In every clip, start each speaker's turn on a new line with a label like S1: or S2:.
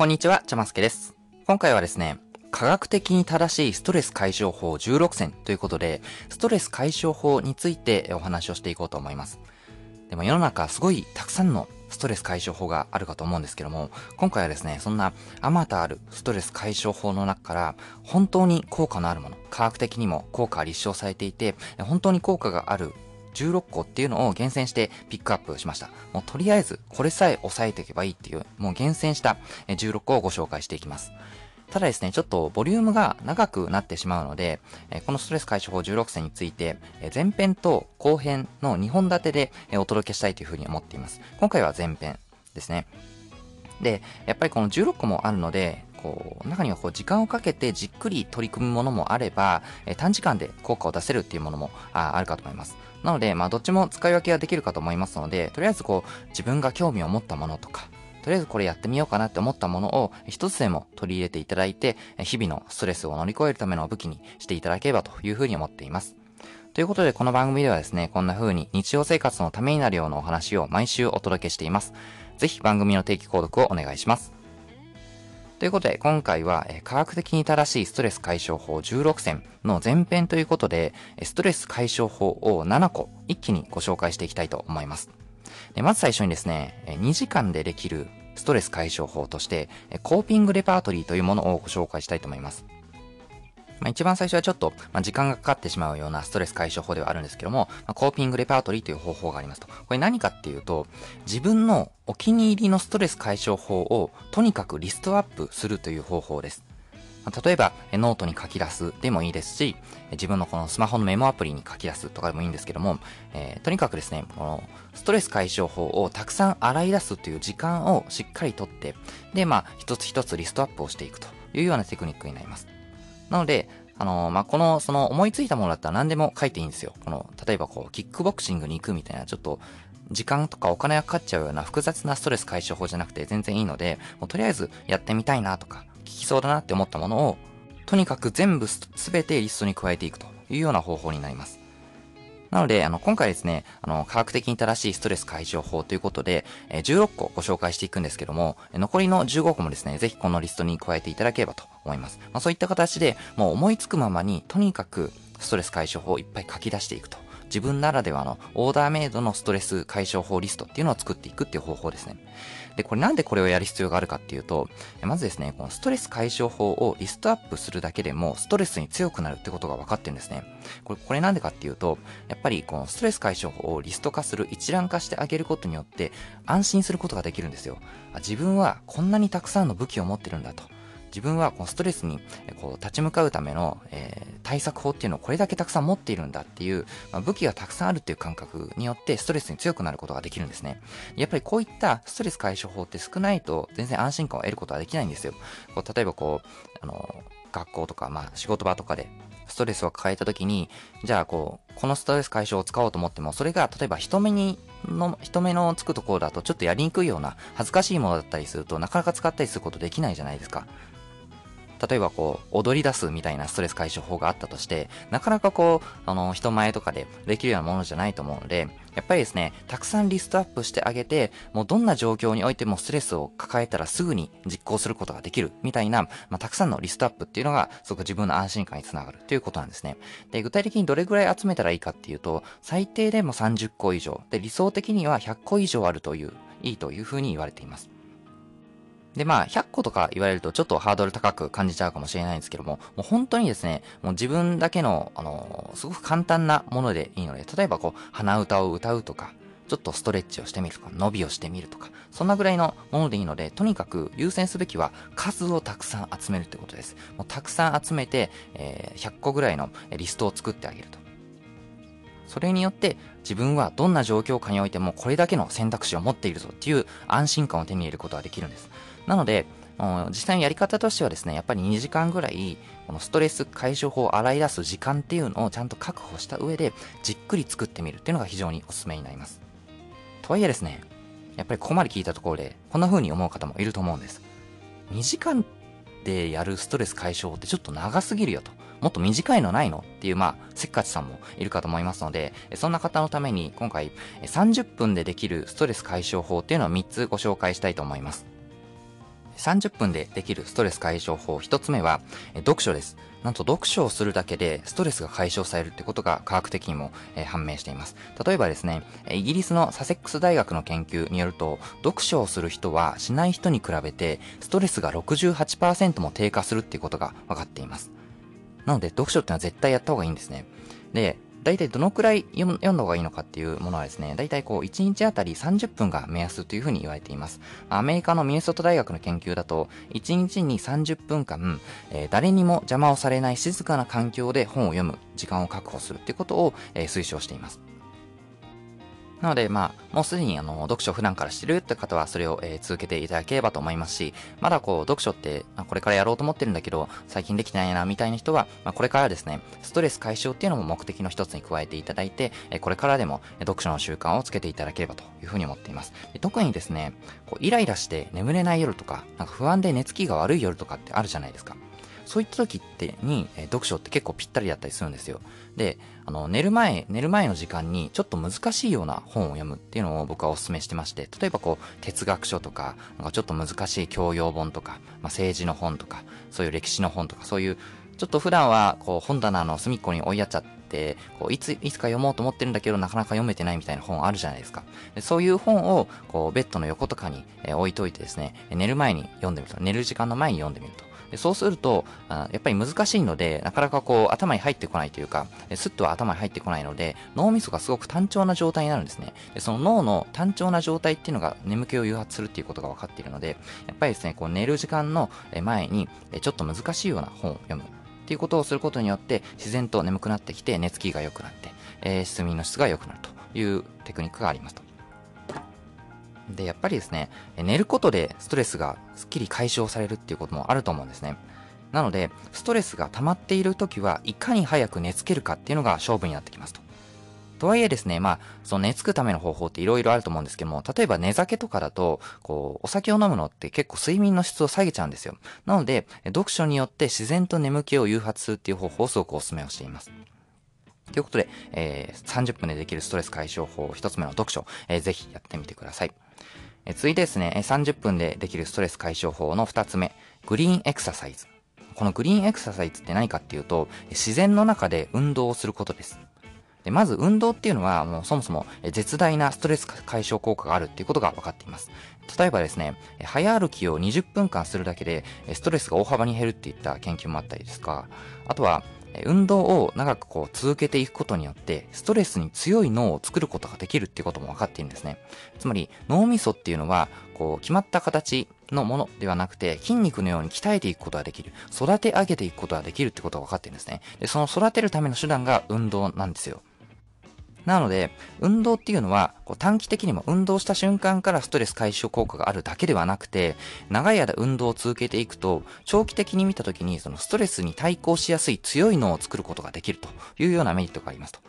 S1: こんにちは、ちゃますけです。今回はですね、科学的に正しいストレス解消法16選ということで、ストレス解消法についてお話をしていこうと思います。でも世の中すごいたくさんのストレス解消法があるかと思うんですけども、今回はですね、そんなあまたあるストレス解消法の中から本当に効果のあるもの、科学的にも効果が立証されていて、本当に効果がある16個っていうのを厳選してピックアップしました。もうとりあえずこれさえ押さえていけばいいっていう、もう厳選した16個をご紹介していきます。ただですね、ちょっとボリュームが長くなってしまうので、このストレス解消法16選について、前編と後編の2本立てでお届けしたいというふうに思っています。今回は前編ですね。で、やっぱりこの16個もあるので、こう、中にはこう時間をかけてじっくり取り組むものもあれば、え短時間で効果を出せるっていうものもああるかと思います。なので、まあ、どっちも使い分けはできるかと思いますので、とりあえずこう、自分が興味を持ったものとか、とりあえずこれやってみようかなって思ったものを一つでも取り入れていただいて、日々のストレスを乗り越えるための武器にしていただければというふうに思っています。ということで、この番組ではですね、こんな風に日常生活のためになるようなお話を毎週お届けしています。ぜひ番組の定期購読をお願いします。ということで、今回は、え科学的に正しいストレス解消法16選の前編ということで、ストレス解消法を7個一気にご紹介していきたいと思います。でまず最初にですね、2時間でできるストレス解消法として、コーピングレパートリーというものをご紹介したいと思います。まあ、一番最初はちょっと、まあ、時間がかかってしまうようなストレス解消法ではあるんですけども、まあ、コーピングレパートリーという方法がありますと。これ何かっていうと、自分のお気に入りのストレス解消法をとにかくリストアップするという方法です。例えば、ノートに書き出すでもいいですし、自分のこのスマホのメモアプリに書き出すとかでもいいんですけども、えー、とにかくですね、このストレス解消法をたくさん洗い出すという時間をしっかりとって、で、まあ、一つ一つリストアップをしていくというようなテクニックになります。なので、あのまあ、この、その思いついたものだったら何でも書いていいんですよ。この、例えばこう、キックボクシングに行くみたいな、ちょっと、時間とかお金がかかっちゃうような複雑なストレス解消法じゃなくて全然いいので、もうとりあえずやってみたいなとか、聞きそうだなって思ったものを、とにかく全部すべてリストに加えていくというような方法になります。なので、あの、今回ですね、あの、科学的に正しいストレス解消法ということで、え16個ご紹介していくんですけども、残りの15個もですね、ぜひこのリストに加えていただければと思います。まあ、そういった形で、もう思いつくままに、とにかくストレス解消法をいっぱい書き出していくと。自分ならではのオーダーメイドのストレス解消法リストっていうのを作っていくっていう方法ですね。で、これなんでこれをやる必要があるかっていうと、まずですね、このストレス解消法をリストアップするだけでも、ストレスに強くなるってことが分かってるんですね。これ、これなんでかっていうと、やっぱりこのストレス解消法をリスト化する、一覧化してあげることによって、安心することができるんですよ。自分はこんなにたくさんの武器を持ってるんだと。自分はこのストレスにこう立ち向かうための、えー、対策法っていうのをこれだけたくさん持っているんだっていう、まあ、武器がたくさんあるっていう感覚によってストレスに強くなることができるんですね。やっぱりこういったストレス解消法って少ないと全然安心感を得ることはできないんですよ。こう例えばこう、あの、学校とか、まあ仕事場とかでストレスを抱えた時に、じゃあこう、このストレス解消を使おうと思っても、それが例えば人目にの、人目のつくところだとちょっとやりにくいような恥ずかしいものだったりするとなかなか使ったりすることできないじゃないですか。例えばこう、踊り出すみたいなストレス解消法があったとして、なかなかこう、あの、人前とかでできるようなものじゃないと思うので、やっぱりですね、たくさんリストアップしてあげて、もうどんな状況においてもストレスを抱えたらすぐに実行することができるみたいな、まあ、たくさんのリストアップっていうのが、すごく自分の安心感につながるということなんですね。で、具体的にどれぐらい集めたらいいかっていうと、最低でも30個以上、で、理想的には100個以上あるという、いいというふうに言われています。で、まあ、100個とか言われるとちょっとハードル高く感じちゃうかもしれないんですけども、もう本当にですね、もう自分だけの、あの、すごく簡単なものでいいので、例えばこう、鼻歌を歌うとか、ちょっとストレッチをしてみるとか、伸びをしてみるとか、そんなぐらいのものでいいので、とにかく優先すべきは数をたくさん集めるってことです。もうたくさん集めて、えー、100個ぐらいのリストを作ってあげると。それによって自分はどんな状況下においてもこれだけの選択肢を持っているぞっていう安心感を手に入れることができるんです。なので、実際のやり方としてはですね、やっぱり2時間ぐらい、このストレス解消法を洗い出す時間っていうのをちゃんと確保した上で、じっくり作ってみるっていうのが非常におすすめになります。とはいえですね、やっぱりここまで聞いたところで、こんな風に思う方もいると思うんです。2時間でやるストレス解消法ってちょっと長すぎるよと。もっと短いのないのっていう、まあ、せっかちさんもいるかと思いますので、そんな方のために今回30分でできるストレス解消法っていうのを3つご紹介したいと思います。30分でできるストレス解消法1つ目は、読書です。なんと読書をするだけでストレスが解消されるってことが科学的にも、え、判明しています。例えばですね、イギリスのサセックス大学の研究によると、読書をする人はしない人に比べてストレスが68%も低下するっていうことが分かっています。なので読書ってのは絶対やった方がいいんですね。で、大体どのくらい読んだ方がいいのかっていうものはですね、大体こう1日あたり30分が目安というふうに言われています。アメリカのミネソト大学の研究だと、1日に30分間、えー、誰にも邪魔をされない静かな環境で本を読む時間を確保するっていうことを、えー、推奨しています。なので、まあ、もうすでにあの、読書普段からしてるって方はそれを、えー、続けていただければと思いますし、まだこう、読書って、あ、これからやろうと思ってるんだけど、最近できてないな、みたいな人は、まあ、これからですね、ストレス解消っていうのも目的の一つに加えていただいて、えー、これからでも読書の習慣をつけていただければというふうに思っています。特にですね、こうイライラして眠れない夜とか、なんか不安で寝つきが悪い夜とかってあるじゃないですか。そういった時ってに、え読書って結構ぴったりだったりするんですよ。で、あの、寝る前、寝る前の時間にちょっと難しいような本を読むっていうのを僕はお勧めしてまして、例えばこう、哲学書とか、なんかちょっと難しい教養本とか、まあ、政治の本とか、そういう歴史の本とか、そういう、ちょっと普段はこう、本棚の隅っこに置いやっちゃって、こういつ、いつか読もうと思ってるんだけど、なかなか読めてないみたいな本あるじゃないですか。でそういう本を、こう、ベッドの横とかに、え置いといてですね、寝る前に読んでみると、寝る時間の前に読んでみると。そうすると、やっぱり難しいので、なかなかこう頭に入ってこないというか、スッとは頭に入ってこないので、脳みそがすごく単調な状態になるんですね。でその脳の単調な状態っていうのが眠気を誘発するっていうことが分かっているので、やっぱりですね、こう寝る時間の前に、ちょっと難しいような本を読む。っていうことをすることによって、自然と眠くなってきて、寝つきが良くなって、えー、睡眠の質が良くなるというテクニックがありますと。で、やっぱりですね、寝ることでストレスがすっきり解消されるっていうこともあると思うんですね。なので、ストレスが溜まっている時はいかに早く寝つけるかっていうのが勝負になってきますと。とはいえですね、まあ、その寝つくための方法って色々あると思うんですけども、例えば寝酒とかだと、こう、お酒を飲むのって結構睡眠の質を下げちゃうんですよ。なので、読書によって自然と眠気を誘発するっていう方法をすごくお勧めをしています。ということで、えー、30分でできるストレス解消法一つ目の読書、えー、ぜひやってみてください。え続いてですね、30分でできるストレス解消法の2つ目、グリーンエクササイズ。このグリーンエクササイズって何かっていうと、自然の中で運動をすることです。でまず運動っていうのはもうそもそも絶大なストレス解消効果があるっていうことが分かっています。例えばですね、早歩きを20分間するだけでストレスが大幅に減るっていった研究もあったりですか、あとは運動を長くこう続けていくことによって、ストレスに強い脳を作ることができるっていうことも分かっているんですね。つまり、脳みそっていうのは、こう、決まった形のものではなくて、筋肉のように鍛えていくことができる。育て上げていくことができるってことが分かっているんですね。で、その育てるための手段が運動なんですよ。なので、運動っていうのは、こう短期的にも運動した瞬間からストレス解消効果があるだけではなくて、長い間運動を続けていくと、長期的に見たときに、そのストレスに対抗しやすい強い脳を作ることができるというようなメリットがありますと。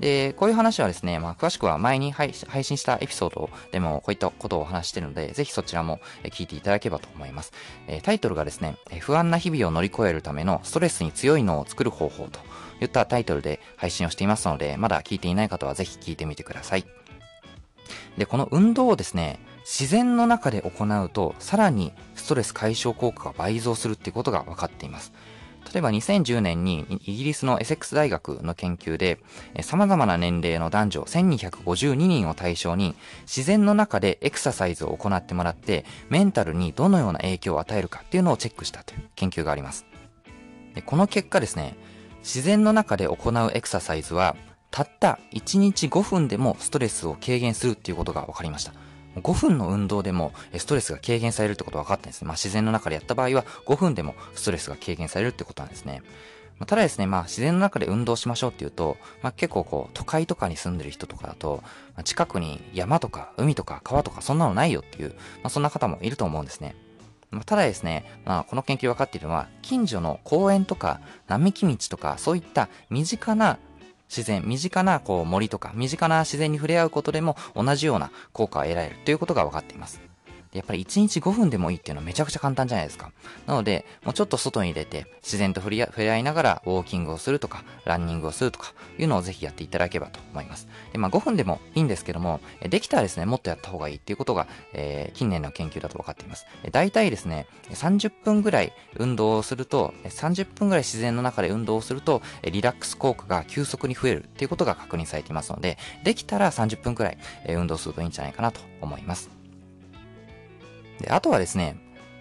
S1: で、こういう話はですね、まあ、詳しくは前に配信したエピソードでもこういったことをお話しているので、ぜひそちらも聞いていただければと思います。タイトルがですね、不安な日々を乗り越えるためのストレスに強い脳を作る方法といったタイトルで配信をしていますので、まだ聞いていない方はぜひ聞いてみてください。で、この運動をですね、自然の中で行うと、さらにストレス解消効果が倍増するっていうことが分かっています。例えば2010年にイギリスのエセックス大学の研究で、様々な年齢の男女1252人を対象に、自然の中でエクササイズを行ってもらって、メンタルにどのような影響を与えるかっていうのをチェックしたという研究があります。でこの結果ですね、自然の中で行うエクササイズは、たった1日5分でもストレスを軽減するっていうことが分かりました。5分の運動でもストレスが軽減されるってことが分かったんですね。まあ自然の中でやった場合は5分でもストレスが軽減されるってことなんですね。ま、ただですね、まあ自然の中で運動しましょうっていうと、まあ結構こう都会とかに住んでる人とかだと、ま、近くに山とか海とか川とかそんなのないよっていう、まあそんな方もいると思うんですね。まただですね、まあ、この研究分かっているのは、近所の公園とか、並木道とか、そういった身近な自然、身近なこう森とか、身近な自然に触れ合うことでも同じような効果を得られるということが分かっています。やっぱり1日5分でもいいっていうのはめちゃくちゃ簡単じゃないですか。なので、もうちょっと外に出て、自然と触れ合いながらウォーキングをするとか、ランニングをするとか、いうのをぜひやっていただければと思います。で、まあ5分でもいいんですけども、できたらですね、もっとやった方がいいっていうことが、えー、近年の研究だと分かっています。大体ですね、30分ぐらい運動をすると、30分ぐらい自然の中で運動をすると、リラックス効果が急速に増えるっていうことが確認されていますので、できたら30分くらい運動するといいんじゃないかなと思います。で、あとはですね、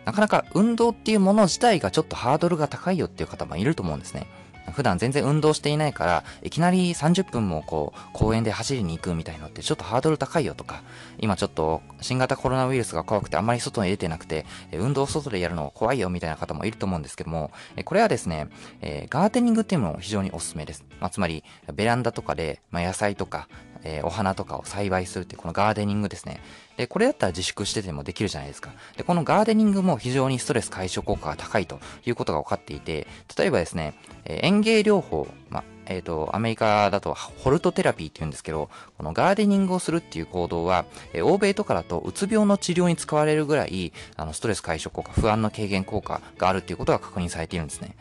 S1: なかなか運動っていうもの自体がちょっとハードルが高いよっていう方もいると思うんですね。普段全然運動していないから、いきなり30分もこう、公園で走りに行くみたいのってちょっとハードル高いよとか、今ちょっと新型コロナウイルスが怖くてあんまり外に出てなくて、運動外でやるの怖いよみたいな方もいると思うんですけども、これはですね、えー、ガーデニングっていうのも非常におすすめです。まあ、つまり、ベランダとかで、まあ、野菜とか、えー、お花とかを栽培するっていうこのガーデニングですね。で、これだったら自粛しててもできるじゃないですか。で、このガーデニングも非常にストレス解消効果が高いということが分かっていて、例えばですね、え、園芸療法、まえっ、ー、と、アメリカだとホルトテラピーって言うんですけど、このガーデニングをするっていう行動は、えー、欧米とかだとうつ病の治療に使われるぐらい、あの、ストレス解消効果、不安の軽減効果があるっていうことが確認されているんですね。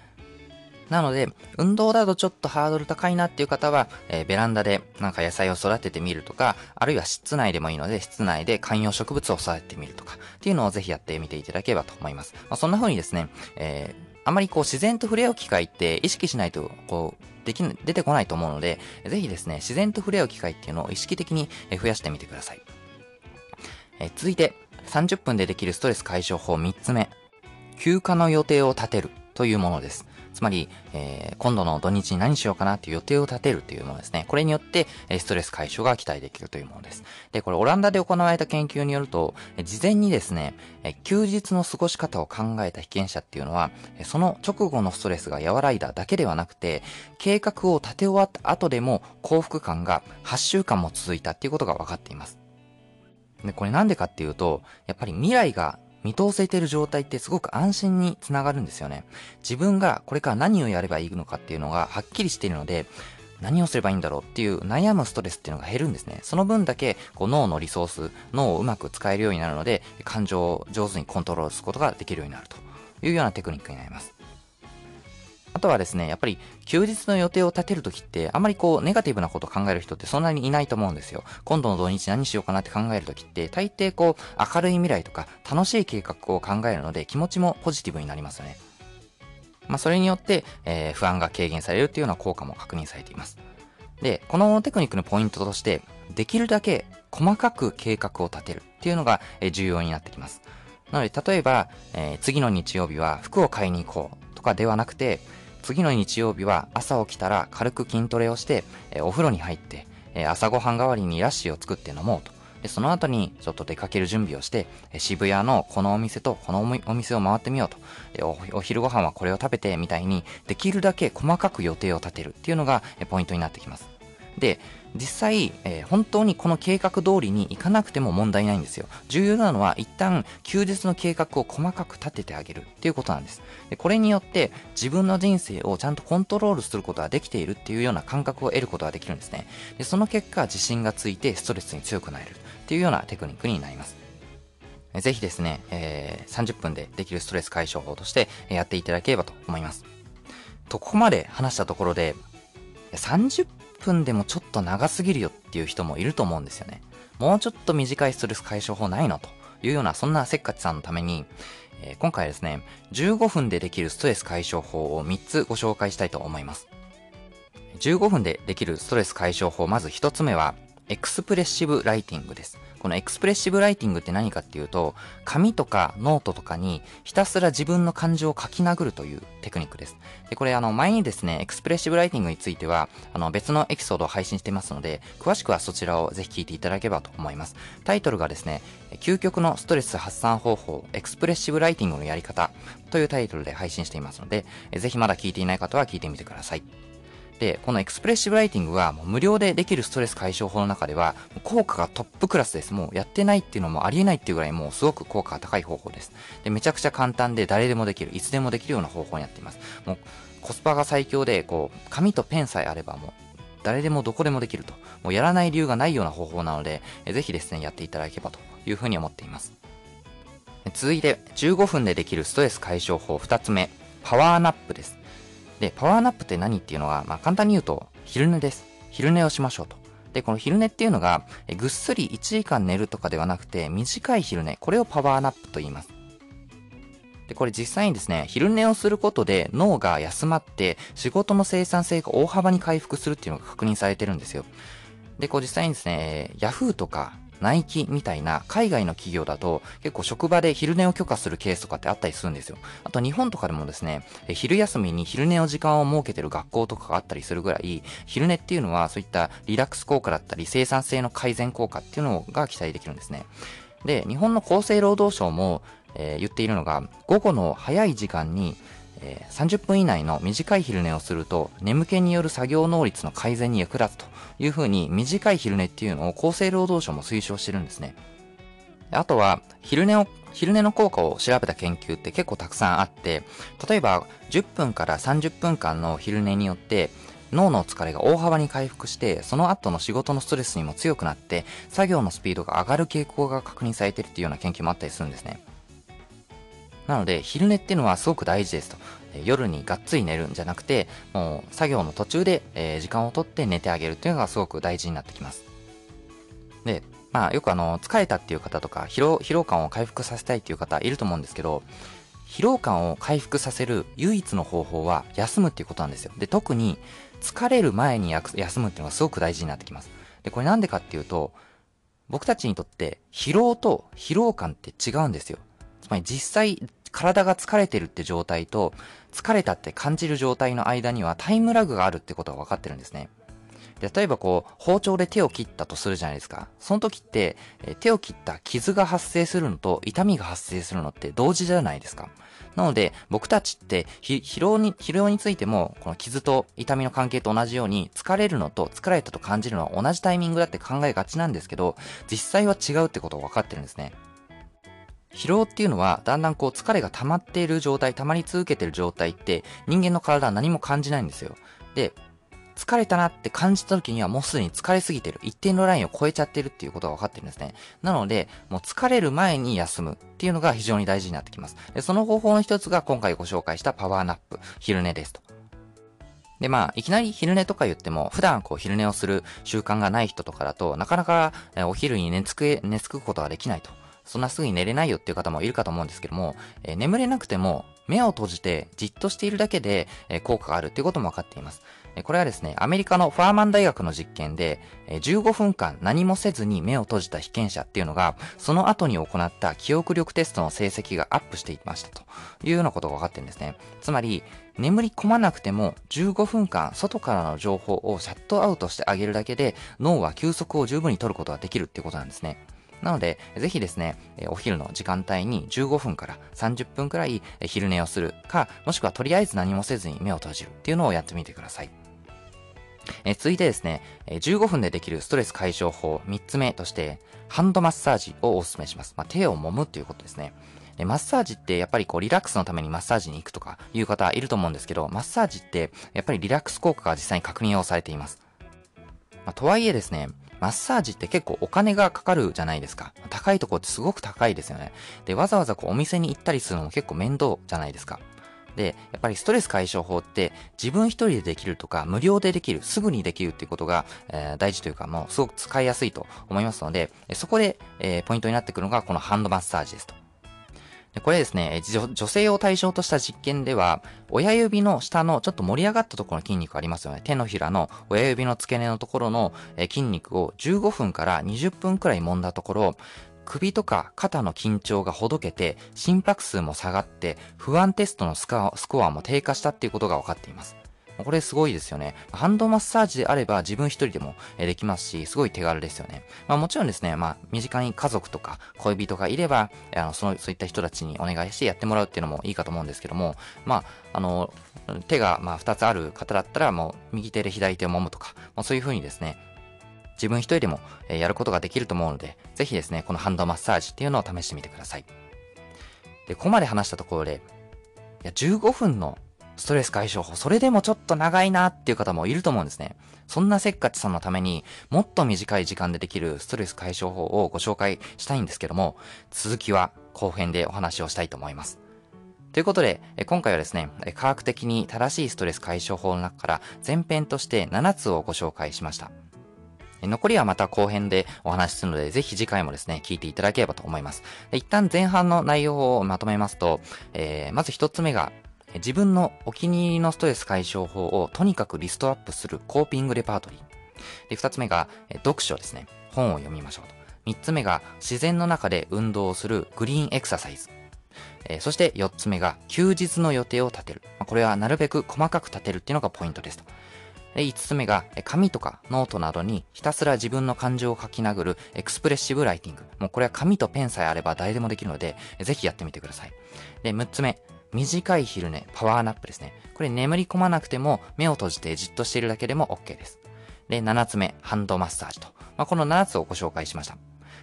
S1: なので、運動だとちょっとハードル高いなっていう方は、えー、ベランダでなんか野菜を育ててみるとか、あるいは室内でもいいので、室内で観葉植物を育ててみるとか、っていうのをぜひやってみていただければと思います。まあ、そんな風にですね、えー、あまりこう自然と触れ合う機会って意識しないと、こう、でき、出てこないと思うので、ぜひですね、自然と触れ合う機会っていうのを意識的に増やしてみてください。え、続いて、30分でできるストレス解消法3つ目。休暇の予定を立てるというものです。つまり、えー、今度の土日に何しようかなっていう予定を立てるというものですね。これによって、えストレス解消が期待できるというものです。で、これオランダで行われた研究によると、事前にですね、え休日の過ごし方を考えた被験者っていうのは、その直後のストレスが和らいだだけではなくて、計画を立て終わった後でも幸福感が8週間も続いたっていうことが分かっています。で、これなんでかっていうと、やっぱり未来が見通せている状態ってすごく安心につながるんですよね。自分がこれから何をやればいいのかっていうのがはっきりしているので、何をすればいいんだろうっていう悩むストレスっていうのが減るんですね。その分だけこう脳のリソース、脳をうまく使えるようになるので、感情を上手にコントロールすることができるようになるというようなテクニックになります。あとはですね、やっぱり休日の予定を立てるときって、あまりこう、ネガティブなことを考える人ってそんなにいないと思うんですよ。今度の土日何しようかなって考えるときって、大抵こう、明るい未来とか、楽しい計画を考えるので、気持ちもポジティブになりますよね。まあ、それによって、えー、不安が軽減されるっていうような効果も確認されています。で、このテクニックのポイントとして、できるだけ細かく計画を立てるっていうのが重要になってきます。なので、例えば、えー、次の日曜日は服を買いに行こうとかではなくて、次の日曜日は朝起きたら軽く筋トレをして、えお風呂に入って、え朝ごはん代わりにラッシーを作って飲もうと。で、その後にちょっと出かける準備をして、え渋谷のこのお店とこのお店を回ってみようと。でお、お昼ご飯はこれを食べてみたいに、できるだけ細かく予定を立てるっていうのがえポイントになってきます。で、実際、えー、本当にこの計画通りに行かなくても問題ないんですよ。重要なのは一旦休日の計画を細かく立ててあげるっていうことなんです。でこれによって自分の人生をちゃんとコントロールすることができているっていうような感覚を得ることができるんですね。でその結果、自信がついてストレスに強くなれるっていうようなテクニックになります。ぜひですね、えー、30分でできるストレス解消法としてやっていただければと思います。と、ここまで話したところで、30 1分でもちょっと長すぎるよっていう人もいると思うんですよね。もうちょっと短いストレス解消法ないのというような、そんなせっかちさんのために、えー、今回ですね、15分でできるストレス解消法を3つご紹介したいと思います。15分でできるストレス解消法、まず1つ目は、 expressive writing です。この expressive writing って何かっていうと、紙とかノートとかにひたすら自分の感情を書き殴るというテクニックです。で、これあの前にですね、エクスプレッシブライティングについては、あの別のエピソードを配信してますので、詳しくはそちらをぜひ聞いていただければと思います。タイトルがですね、究極のストレス発散方法、エクスプレッシブライティングのやり方というタイトルで配信していますので、ぜひまだ聞いていない方は聞いてみてください。で、このエクスプレッシブライティングはもう無料でできるストレス解消法の中では効果がトップクラスです。もうやってないっていうのもありえないっていうぐらいもうすごく効果が高い方法です。で、めちゃくちゃ簡単で誰でもできる、いつでもできるような方法になっています。もうコスパが最強で、こう、紙とペンさえあればもう誰でもどこでもできると。もうやらない理由がないような方法なので、えぜひですね、やっていただければというふうに思っています。続いて、15分でできるストレス解消法2つ目、パワーナップです。で、パワーナップって何っていうのは、まあ、簡単に言うと、昼寝です。昼寝をしましょうと。で、この昼寝っていうのが、ぐっすり1時間寝るとかではなくて、短い昼寝、これをパワーナップと言います。で、これ実際にですね、昼寝をすることで脳が休まって、仕事の生産性が大幅に回復するっていうのが確認されてるんですよ。で、こう実際にですね、ヤフーとかナイキみたいな海外の企業だと結構職場で昼寝を許可するケースとかってあったりするんですよ。あと日本とかでもですね、昼休みに昼寝の時間を設けてる学校とかがあったりするぐらい、昼寝っていうのはそういったリラックス効果だったり生産性の改善効果っていうのが期待できるんですね。で、日本の厚生労働省も、えー、言っているのが、午後の早い時間にえ、30分以内の短い昼寝をすると眠気による作業能率の改善に役立つというふうに短い昼寝っていうのを厚生労働省も推奨してるんですね。あとは昼寝を昼寝の効果を調べた研究って結構たくさんあって、例えば10分から30分間の昼寝によって脳の疲れが大幅に回復して、その後の仕事のストレスにも強くなって、作業のスピードが上がる傾向が確認されているっていうような研究もあったりするんですね。なので、昼寝っていうのはすごく大事ですと。夜にがっつり寝るんじゃなくて、もう作業の途中で、え、時間をとって寝てあげるっていうのがすごく大事になってきます。で、まあよくあの、疲れたっていう方とか、疲労、疲労感を回復させたいっていう方いると思うんですけど、疲労感を回復させる唯一の方法は休むっていうことなんですよ。で、特に疲れる前に休むっていうのがすごく大事になってきます。で、これなんでかっていうと、僕たちにとって疲労と疲労感って違うんですよ。つまり実際体が疲れてるって状態と、疲れたって感じる状態の間にはタイムラグがあるってことが分かってるんですね。例えばこう、包丁で手を切ったとするじゃないですか。その時って、え手を切った傷が発生するのと痛みが発生するのって同時じゃないですか。なので、僕たちって、疲労に、疲労についても、この傷と痛みの関係と同じように、疲れるのと疲れたと感じるのは同じタイミングだって考えがちなんですけど、実際は違うってことが分かってるんですね。疲労っていうのは、だんだんこう疲れが溜まっている状態、溜まり続けている状態って、人間の体は何も感じないんですよ。で、疲れたなって感じた時にはもうすでに疲れすぎてる。一定のラインを超えちゃってるっていうことが分かってるんですね。なので、もう疲れる前に休むっていうのが非常に大事になってきます。で、その方法の一つが今回ご紹介したパワーナップ、昼寝ですと。で、まあ、いきなり昼寝とか言っても、普段こう昼寝をする習慣がない人とかだと、なかなかお昼に寝つく、寝つくことができないと。そんなすぐに寝れないよっていう方もいるかと思うんですけども、えー、眠れなくても目を閉じてじっとしているだけで、えー、効果があるっていうことも分かっています。これはですね、アメリカのファーマン大学の実験で、15分間何もせずに目を閉じた被験者っていうのが、その後に行った記憶力テストの成績がアップしていましたというようなことが分かってるんですね。つまり、眠り込まなくても15分間外からの情報をシャットアウトしてあげるだけで脳は休息を十分に取ることができるっていうことなんですね。なので、ぜひですね、お昼の時間帯に15分から30分くらい昼寝をするか、もしくはとりあえず何もせずに目を閉じるっていうのをやってみてください。え続いてですね、15分でできるストレス解消法3つ目として、ハンドマッサージをお勧めします。まあ、手を揉むということですね。マッサージってやっぱりこうリラックスのためにマッサージに行くとかいう方いると思うんですけど、マッサージってやっぱりリラックス効果が実際に確認をされています。まあ、とはいえですね、マッサージって結構お金がかかるじゃないですか。高いとこってすごく高いですよね。で、わざわざこうお店に行ったりするのも結構面倒じゃないですか。で、やっぱりストレス解消法って自分一人でできるとか無料でできる、すぐにできるっていうことが、えー、大事というかもうすごく使いやすいと思いますので、そこで、えー、ポイントになってくるのがこのハンドマッサージですと。でこれですね女、性を対象とした実験では、親指の下のちょっと盛り上がったところの筋肉ありますよね。手のひらの親指の付け根のところの筋肉を15分から20分くらい揉んだところ、首とか肩の緊張がほどけて、心拍数も下がって、不安テストのスコアも低下したっていうことが分かっています。これすごいですよね。ハンドマッサージであれば自分一人でもできますし、すごい手軽ですよね。まあもちろんですね、まあ身近に家族とか恋人がいれば、あの、その、そういった人たちにお願いしてやってもらうっていうのもいいかと思うんですけども、まあ、あの、手がまあ二つある方だったらもう右手で左手を揉むとか、まあ、そういう風にですね、自分一人でもやることができると思うので、ぜひですね、このハンドマッサージっていうのを試してみてください。で、ここまで話したところで、いや、15分のストレス解消法、それでもちょっと長いなっていう方もいると思うんですね。そんなせっかちさんのためにもっと短い時間でできるストレス解消法をご紹介したいんですけども、続きは後編でお話をしたいと思います。ということで、今回はですね、科学的に正しいストレス解消法の中から前編として7つをご紹介しました。残りはまた後編でお話しするので、ぜひ次回もですね、聞いていただければと思います。一旦前半の内容をまとめますと、えー、まず一つ目が、自分のお気に入りのストレス解消法をとにかくリストアップするコーピングレパートリー。で、二つ目が、読書ですね。本を読みましょうと。三つ目が、自然の中で運動をするグリーンエクササイズ。えー、そして4つ目が、休日の予定を立てる。まあ、これはなるべく細かく立てるっていうのがポイントですと。で、5つ目が、紙とかノートなどにひたすら自分の感情を書き殴る expressive writing。もうこれは紙とペンさえあれば誰でもできるので、ぜひやってみてください。で、6つ目、短い昼寝、パワーナップですね。これ眠り込まなくても目を閉じてじっとしているだけでも OK です。で、7つ目、ハンドマッサージと。まあ、この7つをご紹介しました。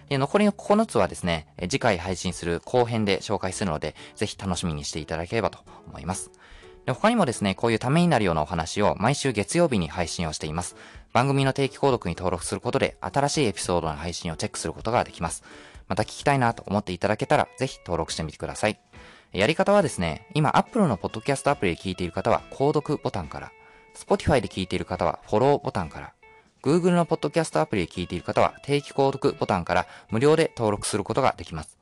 S1: で、残りの9つはですね、次回配信する後編で紹介するので、ぜひ楽しみにしていただければと思います。で他にもですね、こういうためになるようなお話を毎週月曜日に配信をしています。番組の定期購読に登録することで、新しいエピソードの配信をチェックすることができます。また聞きたいなと思っていただけたら、ぜひ登録してみてください。やり方はですね、今 Apple のポッドキャストアプリで聞いている方は、購読ボタンから、Spotify で聞いている方は、フォローボタンから、Google のポッドキャストアプリで聞いている方は、定期購読ボタンから無料で登録することができます。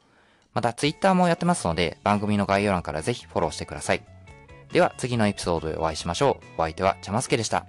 S1: また、Twitter もやってますので、番組の概要欄からぜひフォローしてください。では次のエピソードでお会いしましょう。お相手はちゃますけでした。